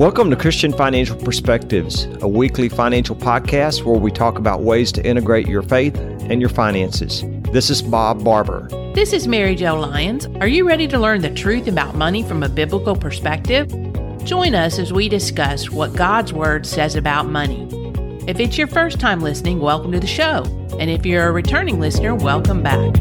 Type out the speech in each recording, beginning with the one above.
Welcome to Christian Financial Perspectives, a weekly financial podcast where we talk about ways to integrate your faith and your finances. This is Bob Barber. This is Mary Jo Lyons. Are you ready to learn the truth about money from a biblical perspective? Join us as we discuss what God's Word says about money. If it's your first time listening, welcome to the show. And if you're a returning listener, welcome back.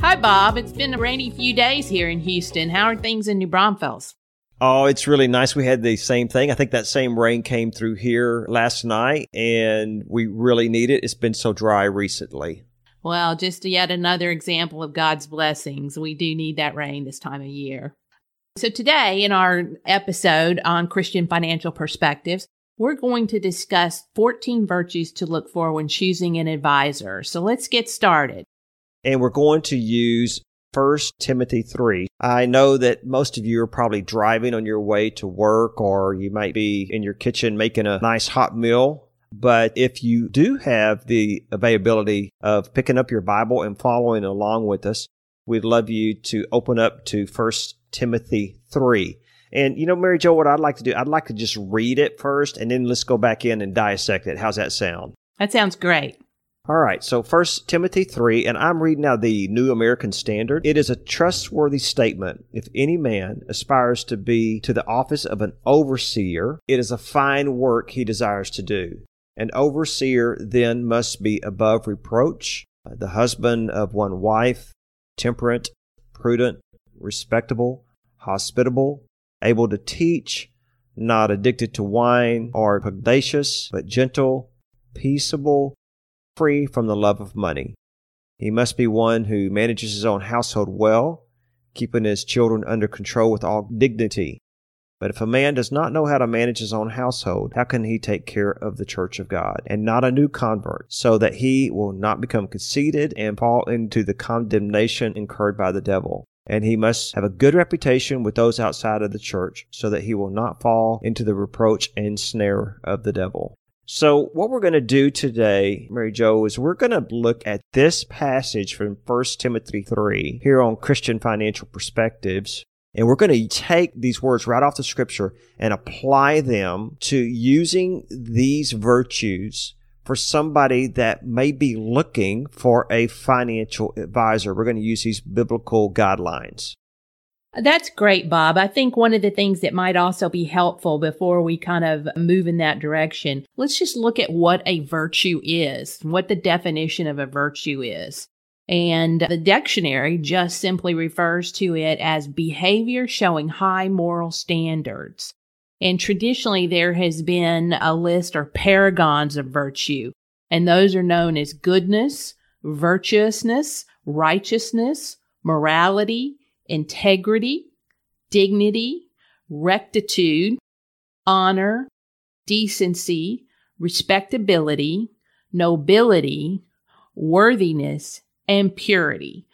Hi, Bob. It's been a rainy few days here in Houston. How are things in New Braunfels? Oh, it's really nice. We had the same thing. I think that same rain came through here last night and we really need it. It's been so dry recently. Well, just yet another example of God's blessings. We do need that rain this time of year. So today in our episode on Christian financial perspectives, we're going to discuss 14 virtues to look for when choosing an advisor. So let's get started. And we're going to use 1 Timothy 3. I know that most of you are probably driving on your way to work or you might be in your kitchen making a nice hot meal. But if you do have the availability of picking up your Bible and following along with us, we'd love you to open up to 1 Timothy 3. And you know, Mary Jo, what I'd like to do, I'd like to just read it first and then let's go back in and dissect it. How's that sound? That sounds great. All right, so First Timothy 3, and I'm reading now the New American Standard. It is a trustworthy statement. If any man aspires to be to the office of an overseer, it is a fine work he desires to do. An overseer then must be above reproach, uh, the husband of one wife, temperate, prudent, respectable, hospitable, able to teach, not addicted to wine or pugnacious, but gentle, peaceable, free from the love of money. He must be one who manages his own household well, keeping his children under control with all dignity. But if a man does not know how to manage his own household, how can he take care of the church of God and not a new convert, so that he will not become conceited and fall into the condemnation incurred by the devil? And he must have a good reputation with those outside of the church, so that he will not fall into the reproach and snare of the devil. So, what we're going to do today, Mary Jo, is we're going to look at this passage from 1 Timothy 3 here on Christian Financial Perspectives. And we're going to take these words right off the scripture and apply them to using these virtues for somebody that may be looking for a financial advisor. We're going to use these biblical guidelines. That's great, Bob. I think one of the things that might also be helpful before we kind of move in that direction, let's just look at what a virtue is, what the definition of a virtue is. And the dictionary just simply refers to it as behavior showing high moral standards. And traditionally, there has been a list or paragons of virtue, and those are known as goodness, virtuousness, righteousness, morality, integrity, dignity, rectitude, honor, decency, respectability, nobility, worthiness, and purity.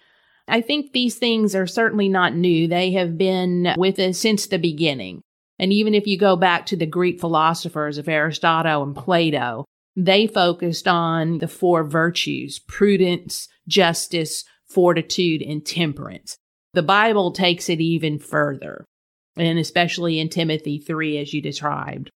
I think these things are certainly not new. They have been with us since the beginning. And even if you go back to the Greek philosophers of Aristotle and Plato, they focused on the four virtues prudence, justice, fortitude, and temperance. The Bible takes it even further, and especially in Timothy 3, as you described.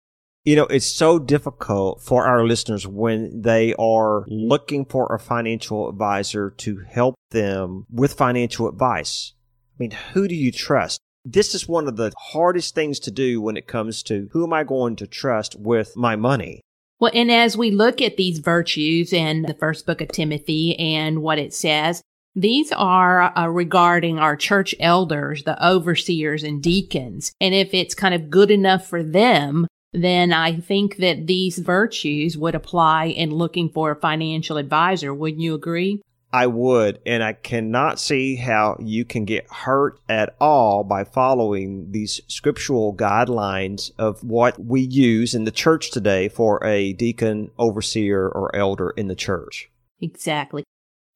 You know, it's so difficult for our listeners when they are looking for a financial advisor to help them with financial advice. I mean, who do you trust? This is one of the hardest things to do when it comes to who am I going to trust with my money? Well, and as we look at these virtues in the first book of Timothy and what it says, these are uh, regarding our church elders, the overseers and deacons. And if it's kind of good enough for them, then I think that these virtues would apply in looking for a financial advisor. Wouldn't you agree? I would, and I cannot see how you can get hurt at all by following these scriptural guidelines of what we use in the church today for a deacon, overseer, or elder in the church. Exactly.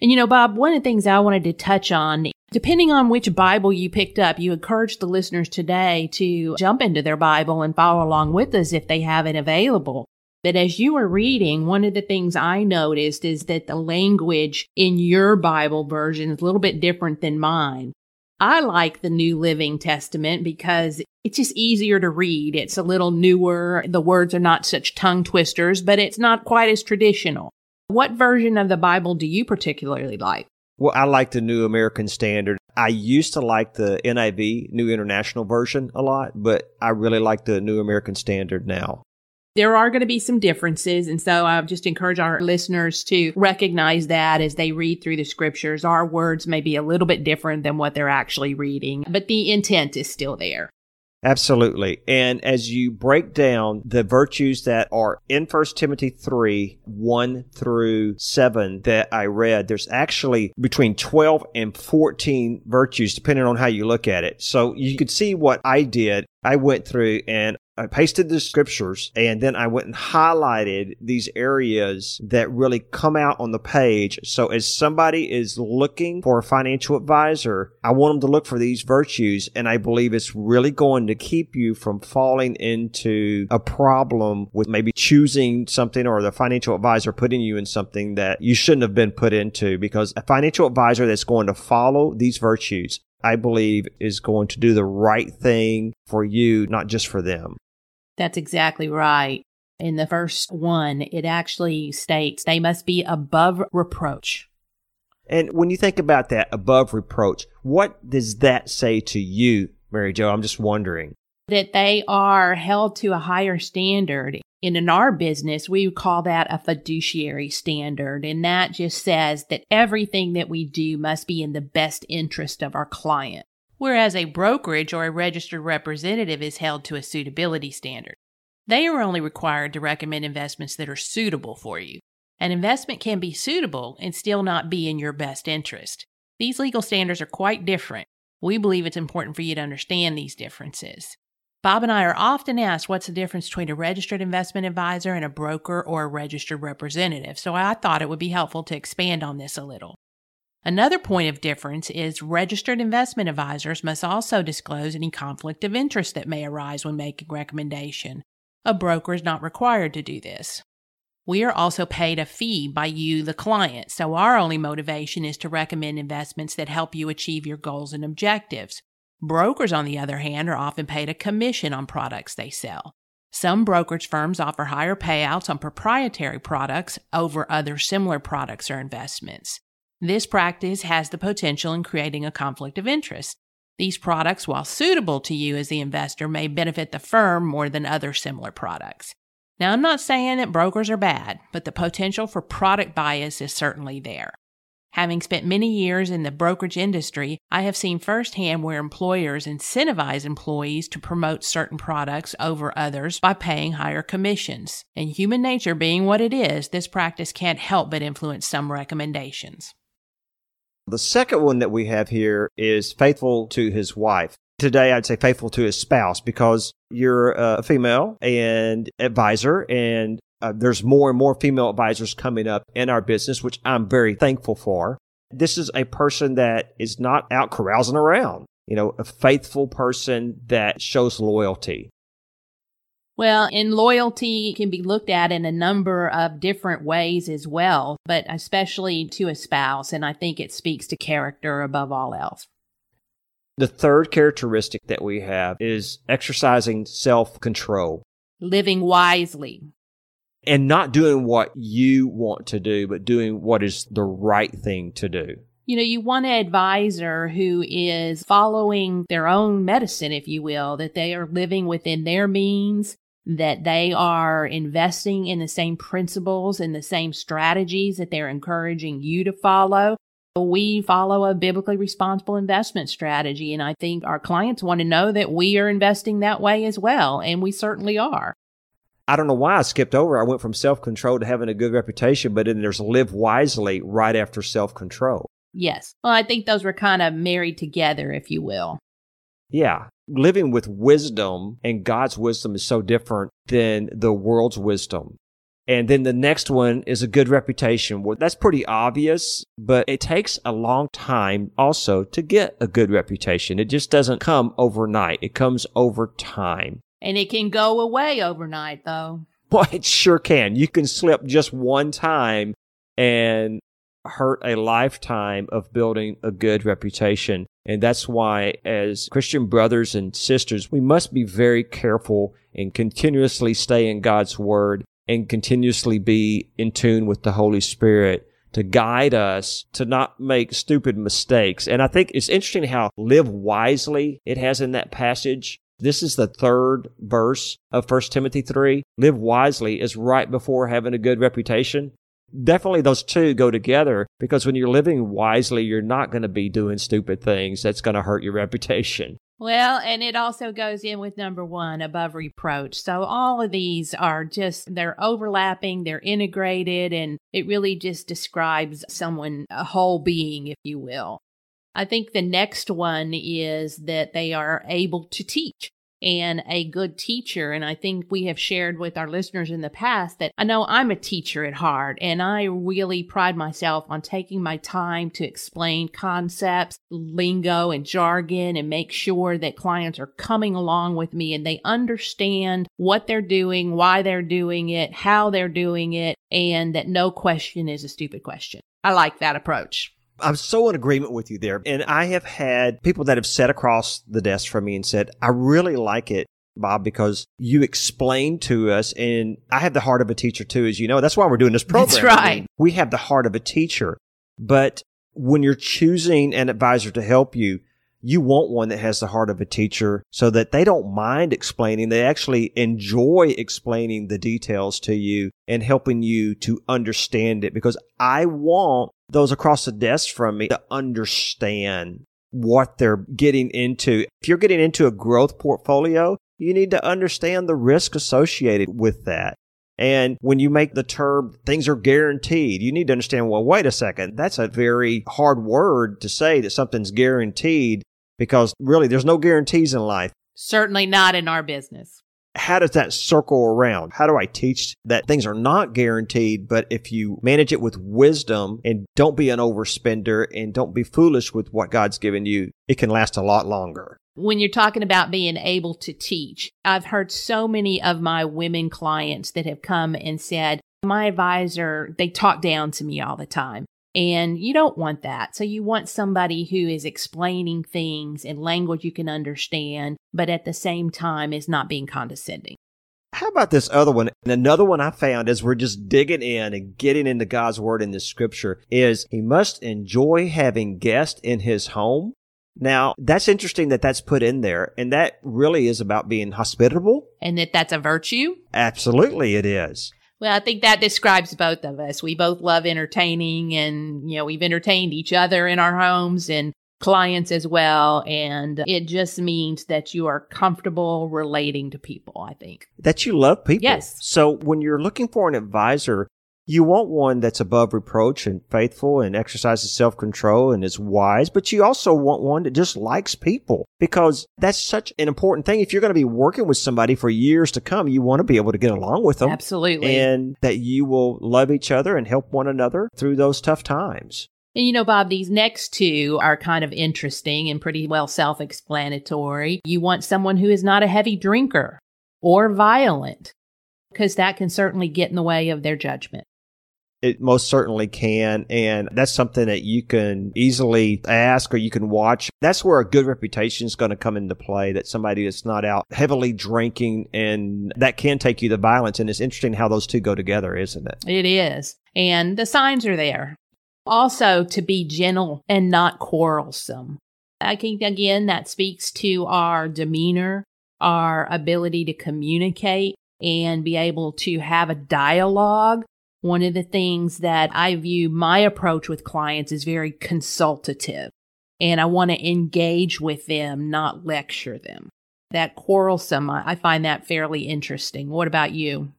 And you know, Bob, one of the things I wanted to touch on, depending on which Bible you picked up, you encourage the listeners today to jump into their Bible and follow along with us if they have it available. But as you were reading, one of the things I noticed is that the language in your Bible version is a little bit different than mine. I like the New Living Testament because it's just easier to read. It's a little newer. The words are not such tongue twisters, but it's not quite as traditional. What version of the Bible do you particularly like? Well, I like the New American Standard. I used to like the NIV, New International Version, a lot, but I really like the New American Standard now. There are going to be some differences. And so I just encourage our listeners to recognize that as they read through the scriptures. Our words may be a little bit different than what they're actually reading, but the intent is still there. Absolutely. And as you break down the virtues that are in 1 Timothy 3, 1 through 7 that I read, there's actually between 12 and 14 virtues, depending on how you look at it. So you could see what I did. I went through and I pasted the scriptures and then I went and highlighted these areas that really come out on the page. So as somebody is looking for a financial advisor, I want them to look for these virtues. And I believe it's really going to keep you from falling into a problem with maybe choosing something or the financial advisor putting you in something that you shouldn't have been put into because a financial advisor that's going to follow these virtues I believe is going to do the right thing for you, not just for them. That's exactly right. In the first one, it actually states they must be above reproach. And when you think about that, above reproach, what does that say to you, Mary Jo? I'm just wondering. That they are held to a higher standard. And in our business, we call that a fiduciary standard. And that just says that everything that we do must be in the best interest of our client whereas a brokerage or a registered representative is held to a suitability standard. They are only required to recommend investments that are suitable for you. An investment can be suitable and still not be in your best interest. These legal standards are quite different. We believe it's important for you to understand these differences. Bob and I are often asked what's the difference between a registered investment advisor and a broker or a registered representative, so I thought it would be helpful to expand on this a little. Another point of difference is registered investment advisors must also disclose any conflict of interest that may arise when making recommendation. A broker is not required to do this. We are also paid a fee by you, the client, so our only motivation is to recommend investments that help you achieve your goals and objectives. Brokers, on the other hand, are often paid a commission on products they sell. Some brokerage firms offer higher payouts on proprietary products over other similar products or investments. This practice has the potential in creating a conflict of interest. These products, while suitable to you as the investor, may benefit the firm more than other similar products. Now, I'm not saying that brokers are bad, but the potential for product bias is certainly there. Having spent many years in the brokerage industry, I have seen firsthand where employers incentivize employees to promote certain products over others by paying higher commissions. And human nature being what it is, this practice can't help but influence some recommendations. The second one that we have here is faithful to his wife. Today, I'd say faithful to his spouse because you're a female and advisor, and uh, there's more and more female advisors coming up in our business, which I'm very thankful for. This is a person that is not out carousing around, you know, a faithful person that shows loyalty. Well, and loyalty can be looked at in a number of different ways as well, but especially to a spouse. And I think it speaks to character above all else. The third characteristic that we have is exercising self control, living wisely, and not doing what you want to do, but doing what is the right thing to do. You know, you want an advisor who is following their own medicine, if you will, that they are living within their means, that they are investing in the same principles and the same strategies that they're encouraging you to follow. We follow a biblically responsible investment strategy, and I think our clients want to know that we are investing that way as well, and we certainly are. I don't know why I skipped over. I went from self control to having a good reputation, but then there's live wisely right after self control. Yes. Well, I think those were kind of married together, if you will. Yeah living with wisdom and God's wisdom is so different than the world's wisdom. And then the next one is a good reputation. Well, that's pretty obvious, but it takes a long time also to get a good reputation. It just doesn't come overnight. It comes over time. And it can go away overnight though. Well, it sure can. You can slip just one time and hurt a lifetime of building a good reputation. And that's why, as Christian brothers and sisters, we must be very careful and continuously stay in God's Word and continuously be in tune with the Holy Spirit to guide us to not make stupid mistakes. And I think it's interesting how live wisely it has in that passage. This is the third verse of 1 Timothy 3. Live wisely is right before having a good reputation. Definitely those two go together because when you're living wisely, you're not going to be doing stupid things that's going to hurt your reputation. Well, and it also goes in with number one, above reproach. So all of these are just, they're overlapping, they're integrated, and it really just describes someone, a whole being, if you will. I think the next one is that they are able to teach and a good teacher. And I think we have shared with our listeners in the past that I know I'm a teacher at heart and I really pride myself on taking my time to explain concepts, lingo and jargon and make sure that clients are coming along with me and they understand what they're doing, why they're doing it, how they're doing it, and that no question is a stupid question. I like that approach. I'm so in agreement with you there. And I have had people that have sat across the desk from me and said, I really like it. Bob, because you explained to us, and I have the heart of a teacher too, as you know. That's why we're doing this program. That's right. I mean, we have the heart of a teacher. But when you're choosing an advisor to help you, you want one that has the heart of a teacher so that they don't mind explaining. They actually enjoy explaining the details to you and helping you to understand it because I want those across the desk from me to understand what they're getting into. If you're getting into a growth portfolio, you need to understand the risk associated with that. And when you make the term things are guaranteed, you need to understand, well, wait a second. That's a very hard word to say that something's guaranteed because really there's no guarantees in life. Certainly not in our business how does that circle around? How do I teach that things are not guaranteed, but if you manage it with wisdom and don't be an overspender and don't be foolish with what God's given you, it can last a lot longer. When you're talking about being able to teach, I've heard so many of my women clients that have come and said, my advisor, they talk down to me all the time. And you don't want that. So you want somebody who is explaining things in language you can understand, but at the same time is not being condescending. How about this other one? And another one I found as we're just digging in and getting into God's word in this scripture is he must enjoy having guests in his home. Now, that's interesting that that's put in there. And that really is about being hospitable. And that that's a virtue? Absolutely, it is. Well, I think that describes both of us. We both love entertaining and, you know, we've entertained each other in our homes and clients as well. And it just means that you are comfortable relating to people, I think. That you love people. Yes. So when you're looking for an advisor, you want one that's above reproach and faithful and exercises self control and is wise, but you also want one that just likes people because that's such an important thing. If you're going to be working with somebody for years to come, you want to be able to get along with them. Absolutely. And that you will love each other and help one another through those tough times. And you know, Bob, these next two are kind of interesting and pretty well self explanatory. You want someone who is not a heavy drinker or violent because that can certainly get in the way of their judgment. It most certainly can. And that's something that you can easily ask or you can watch. That's where a good reputation is going to come into play that somebody that's not out heavily drinking and that can take you to violence. And it's interesting how those two go together, isn't it? It is. And the signs are there. Also, to be gentle and not quarrelsome. I think, again, that speaks to our demeanor, our ability to communicate and be able to have a dialogue one of the things that I view my approach with clients is very consultative, and I want to engage with them, not lecture them. That quarrelsome, I find that fairly interesting. What about you?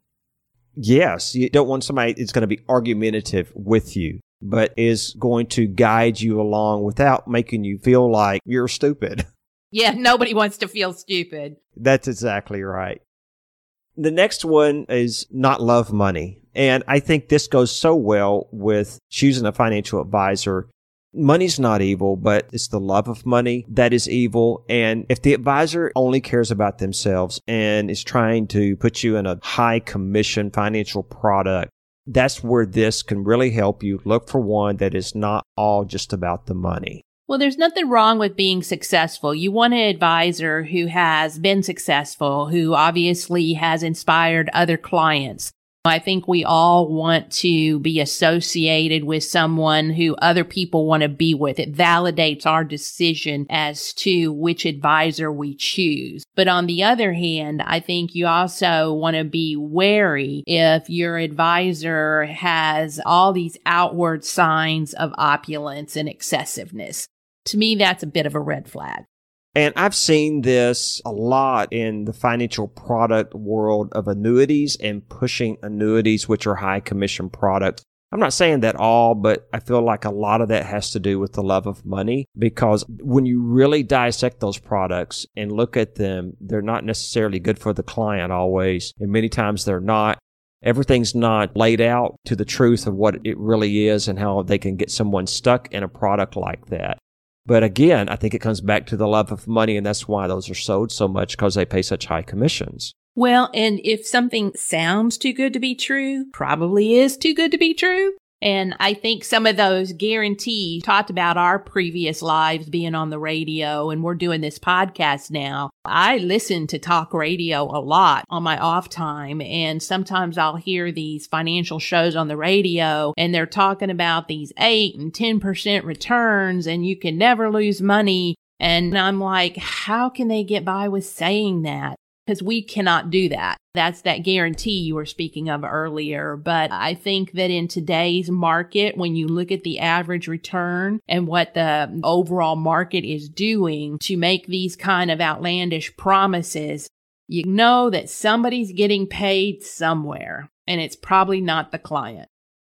Yes, you don't want somebody that's going to be argumentative with you, but is going to guide you along without making you feel like you're stupid. Yeah, nobody wants to feel stupid. That's exactly right. The next one is not love money. And I think this goes so well with choosing a financial advisor. Money's not evil, but it's the love of money that is evil. And if the advisor only cares about themselves and is trying to put you in a high commission financial product, that's where this can really help you look for one that is not all just about the money. Well, there's nothing wrong with being successful. You want an advisor who has been successful, who obviously has inspired other clients. I think we all want to be associated with someone who other people want to be with. It validates our decision as to which advisor we choose. But on the other hand, I think you also want to be wary if your advisor has all these outward signs of opulence and excessiveness. To me, that's a bit of a red flag. And I've seen this a lot in the financial product world of annuities and pushing annuities, which are high commission products. I'm not saying that all, but I feel like a lot of that has to do with the love of money because when you really dissect those products and look at them, they're not necessarily good for the client always. And many times they're not. Everything's not laid out to the truth of what it really is and how they can get someone stuck in a product like that. But again, I think it comes back to the love of money, and that's why those are sold so much because they pay such high commissions. Well, and if something sounds too good to be true, probably is too good to be true. And I think some of those guarantees talked about our previous lives being on the radio and we're doing this podcast now. I listen to talk radio a lot on my off time and sometimes I'll hear these financial shows on the radio and they're talking about these eight and 10% returns and you can never lose money. And I'm like, how can they get by with saying that? Because we cannot do that. That's that guarantee you were speaking of earlier. But I think that in today's market, when you look at the average return and what the overall market is doing to make these kind of outlandish promises, you know that somebody's getting paid somewhere and it's probably not the client.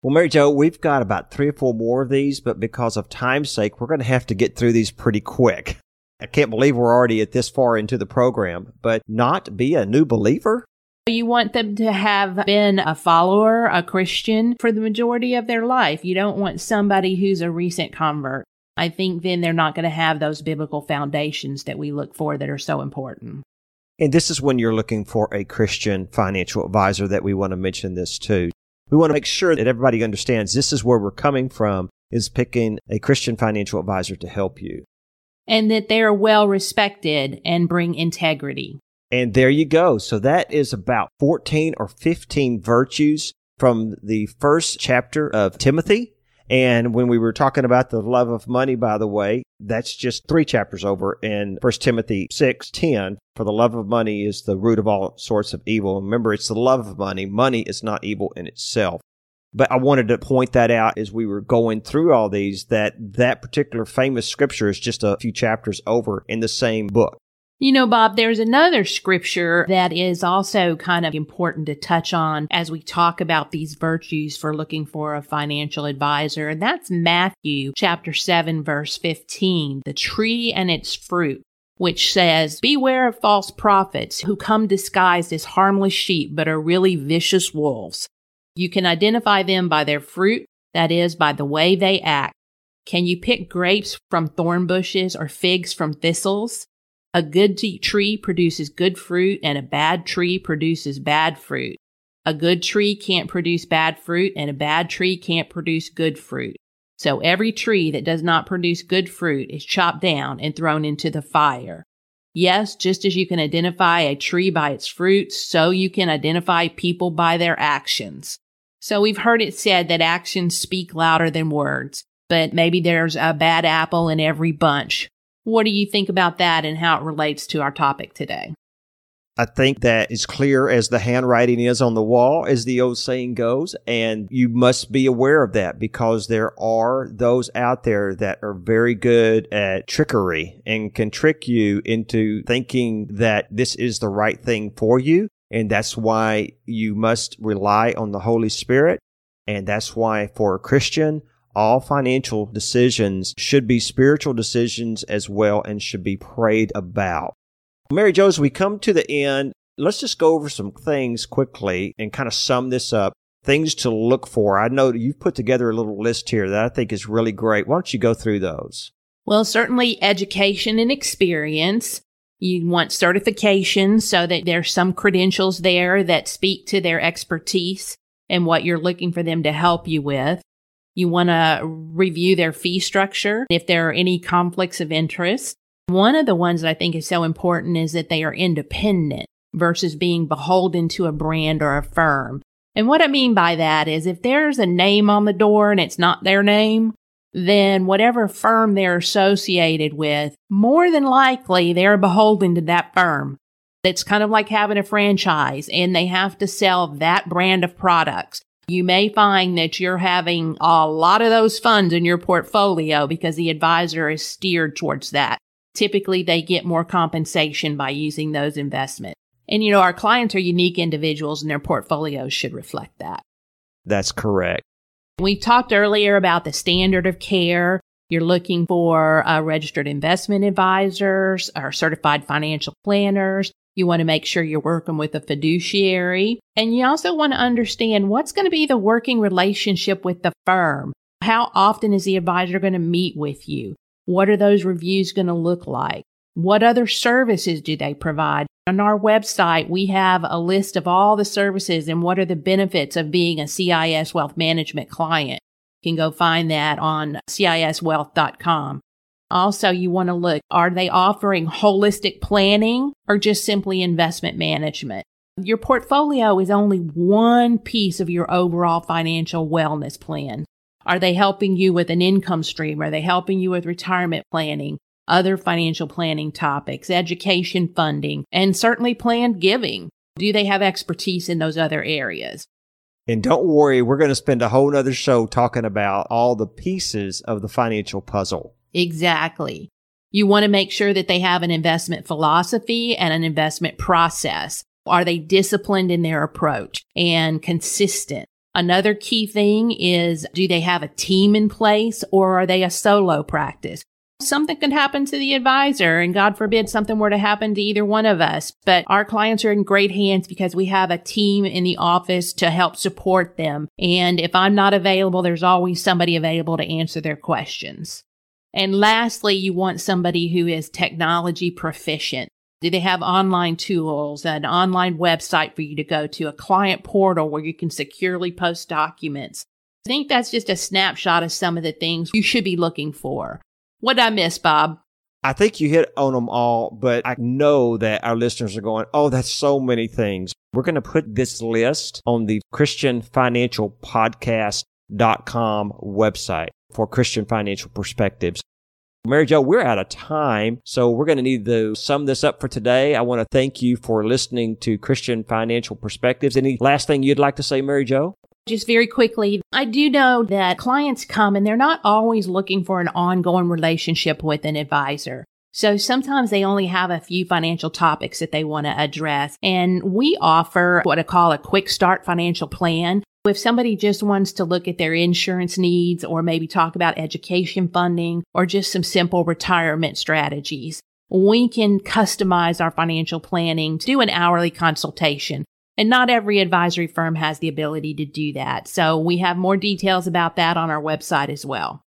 Well, Mary Jo, we've got about three or four more of these, but because of time's sake, we're going to have to get through these pretty quick. I can't believe we're already at this far into the program, but not be a new believer? You want them to have been a follower, a Christian for the majority of their life. You don't want somebody who's a recent convert. I think then they're not going to have those biblical foundations that we look for that are so important. And this is when you're looking for a Christian financial advisor that we want to mention this too. We want to make sure that everybody understands this is where we're coming from is picking a Christian financial advisor to help you and that they are well respected and bring integrity. And there you go. So that is about 14 or 15 virtues from the first chapter of Timothy. And when we were talking about the love of money, by the way, that's just three chapters over in 1 Timothy 6 10. For the love of money is the root of all sorts of evil. Remember, it's the love of money. Money is not evil in itself. But I wanted to point that out as we were going through all these that that particular famous scripture is just a few chapters over in the same book. You know, Bob, there's another scripture that is also kind of important to touch on as we talk about these virtues for looking for a financial advisor. And that's Matthew chapter 7, verse 15, the tree and its fruit, which says, Beware of false prophets who come disguised as harmless sheep, but are really vicious wolves. You can identify them by their fruit, that is, by the way they act. Can you pick grapes from thorn bushes or figs from thistles? A good tree produces good fruit and a bad tree produces bad fruit. A good tree can't produce bad fruit and a bad tree can't produce good fruit. So every tree that does not produce good fruit is chopped down and thrown into the fire. Yes, just as you can identify a tree by its fruit, so you can identify people by their actions. So we've heard it said that actions speak louder than words, but maybe there's a bad apple in every bunch. What do you think about that and how it relates to our topic today? I think that is clear as the handwriting is on the wall, as the old saying goes. And you must be aware of that because there are those out there that are very good at trickery and can trick you into thinking that this is the right thing for you. And that's why you must rely on the Holy Spirit. And that's why for a Christian, all financial decisions should be spiritual decisions as well and should be prayed about. Mary Jo, as we come to the end, let's just go over some things quickly and kind of sum this up. Things to look for. I know you've put together a little list here that I think is really great. Why don't you go through those? Well, certainly education and experience. You want certification so that there's some credentials there that speak to their expertise and what you're looking for them to help you with. You want to review their fee structure if there are any conflicts of interest. One of the ones that I think is so important is that they are independent versus being beholden to a brand or a firm. And what I mean by that is if there's a name on the door and it's not their name, then whatever firm they're associated with, more than likely they're beholden to that firm. It's kind of like having a franchise and they have to sell that brand of products. You may find that you're having a lot of those funds in your portfolio because the advisor is steered towards that. Typically, they get more compensation by using those investments. And, you know, our clients are unique individuals and their portfolios should reflect that. That's correct. We talked earlier about the standard of care. You're looking for uh, registered investment advisors or certified financial planners. You want to make sure you're working with a fiduciary. And you also want to understand what's going to be the working relationship with the firm. How often is the advisor going to meet with you? What are those reviews going to look like? What other services do they provide? On our website, we have a list of all the services and what are the benefits of being a CIS wealth management client. You can go find that on ciswealth.com. Also, you want to look, are they offering holistic planning or just simply investment management? Your portfolio is only one piece of your overall financial wellness plan. Are they helping you with an income stream? Are they helping you with retirement planning? Other financial planning topics, education funding, and certainly planned giving. Do they have expertise in those other areas? And don't worry, we're going to spend a whole other show talking about all the pieces of the financial puzzle. Exactly. You want to make sure that they have an investment philosophy and an investment process. Are they disciplined in their approach and consistent? Another key thing is do they have a team in place or are they a solo practice? Something could happen to the advisor and God forbid something were to happen to either one of us, but our clients are in great hands because we have a team in the office to help support them. And if I'm not available, there's always somebody available to answer their questions. And lastly, you want somebody who is technology proficient. Do they have online tools, an online website for you to go to, a client portal where you can securely post documents? I think that's just a snapshot of some of the things you should be looking for. What did I miss, Bob? I think you hit on them all, but I know that our listeners are going, oh, that's so many things. We're going to put this list on the Christian Financial Podcast.com website for Christian financial perspectives. Mary Jo, we're out of time, so we're going to need to sum this up for today. I want to thank you for listening to Christian Financial Perspectives. Any last thing you'd like to say, Mary Jo? Just very quickly, I do know that clients come and they're not always looking for an ongoing relationship with an advisor. So sometimes they only have a few financial topics that they want to address. And we offer what I call a quick start financial plan. If somebody just wants to look at their insurance needs or maybe talk about education funding or just some simple retirement strategies, we can customize our financial planning to do an hourly consultation. And not every advisory firm has the ability to do that. So we have more details about that on our website as well.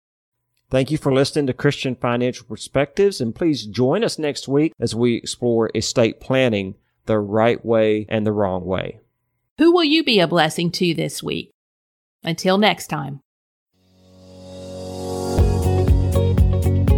Thank you for listening to Christian Financial Perspectives, and please join us next week as we explore estate planning the right way and the wrong way. Who will you be a blessing to this week? Until next time.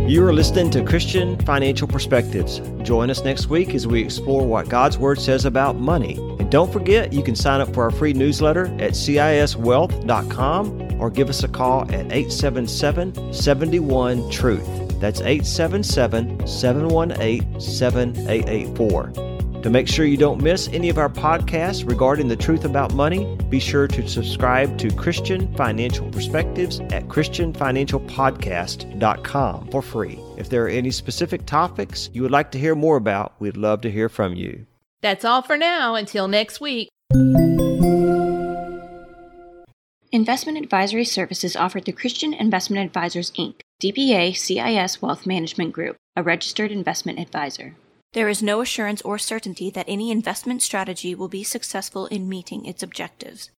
You are listening to Christian Financial Perspectives. Join us next week as we explore what God's Word says about money. And don't forget, you can sign up for our free newsletter at ciswealth.com or give us a call at 877 71 Truth. That's 877 718 7884. To make sure you don't miss any of our podcasts regarding the truth about money, be sure to subscribe to Christian Financial Perspectives at ChristianFinancialPodcast.com for free. If there are any specific topics you would like to hear more about, we'd love to hear from you. That's all for now. Until next week. Investment advisory services offered through Christian Investment Advisors Inc., DBA CIS Wealth Management Group, a registered investment advisor. There is no assurance or certainty that any investment strategy will be successful in meeting its objectives.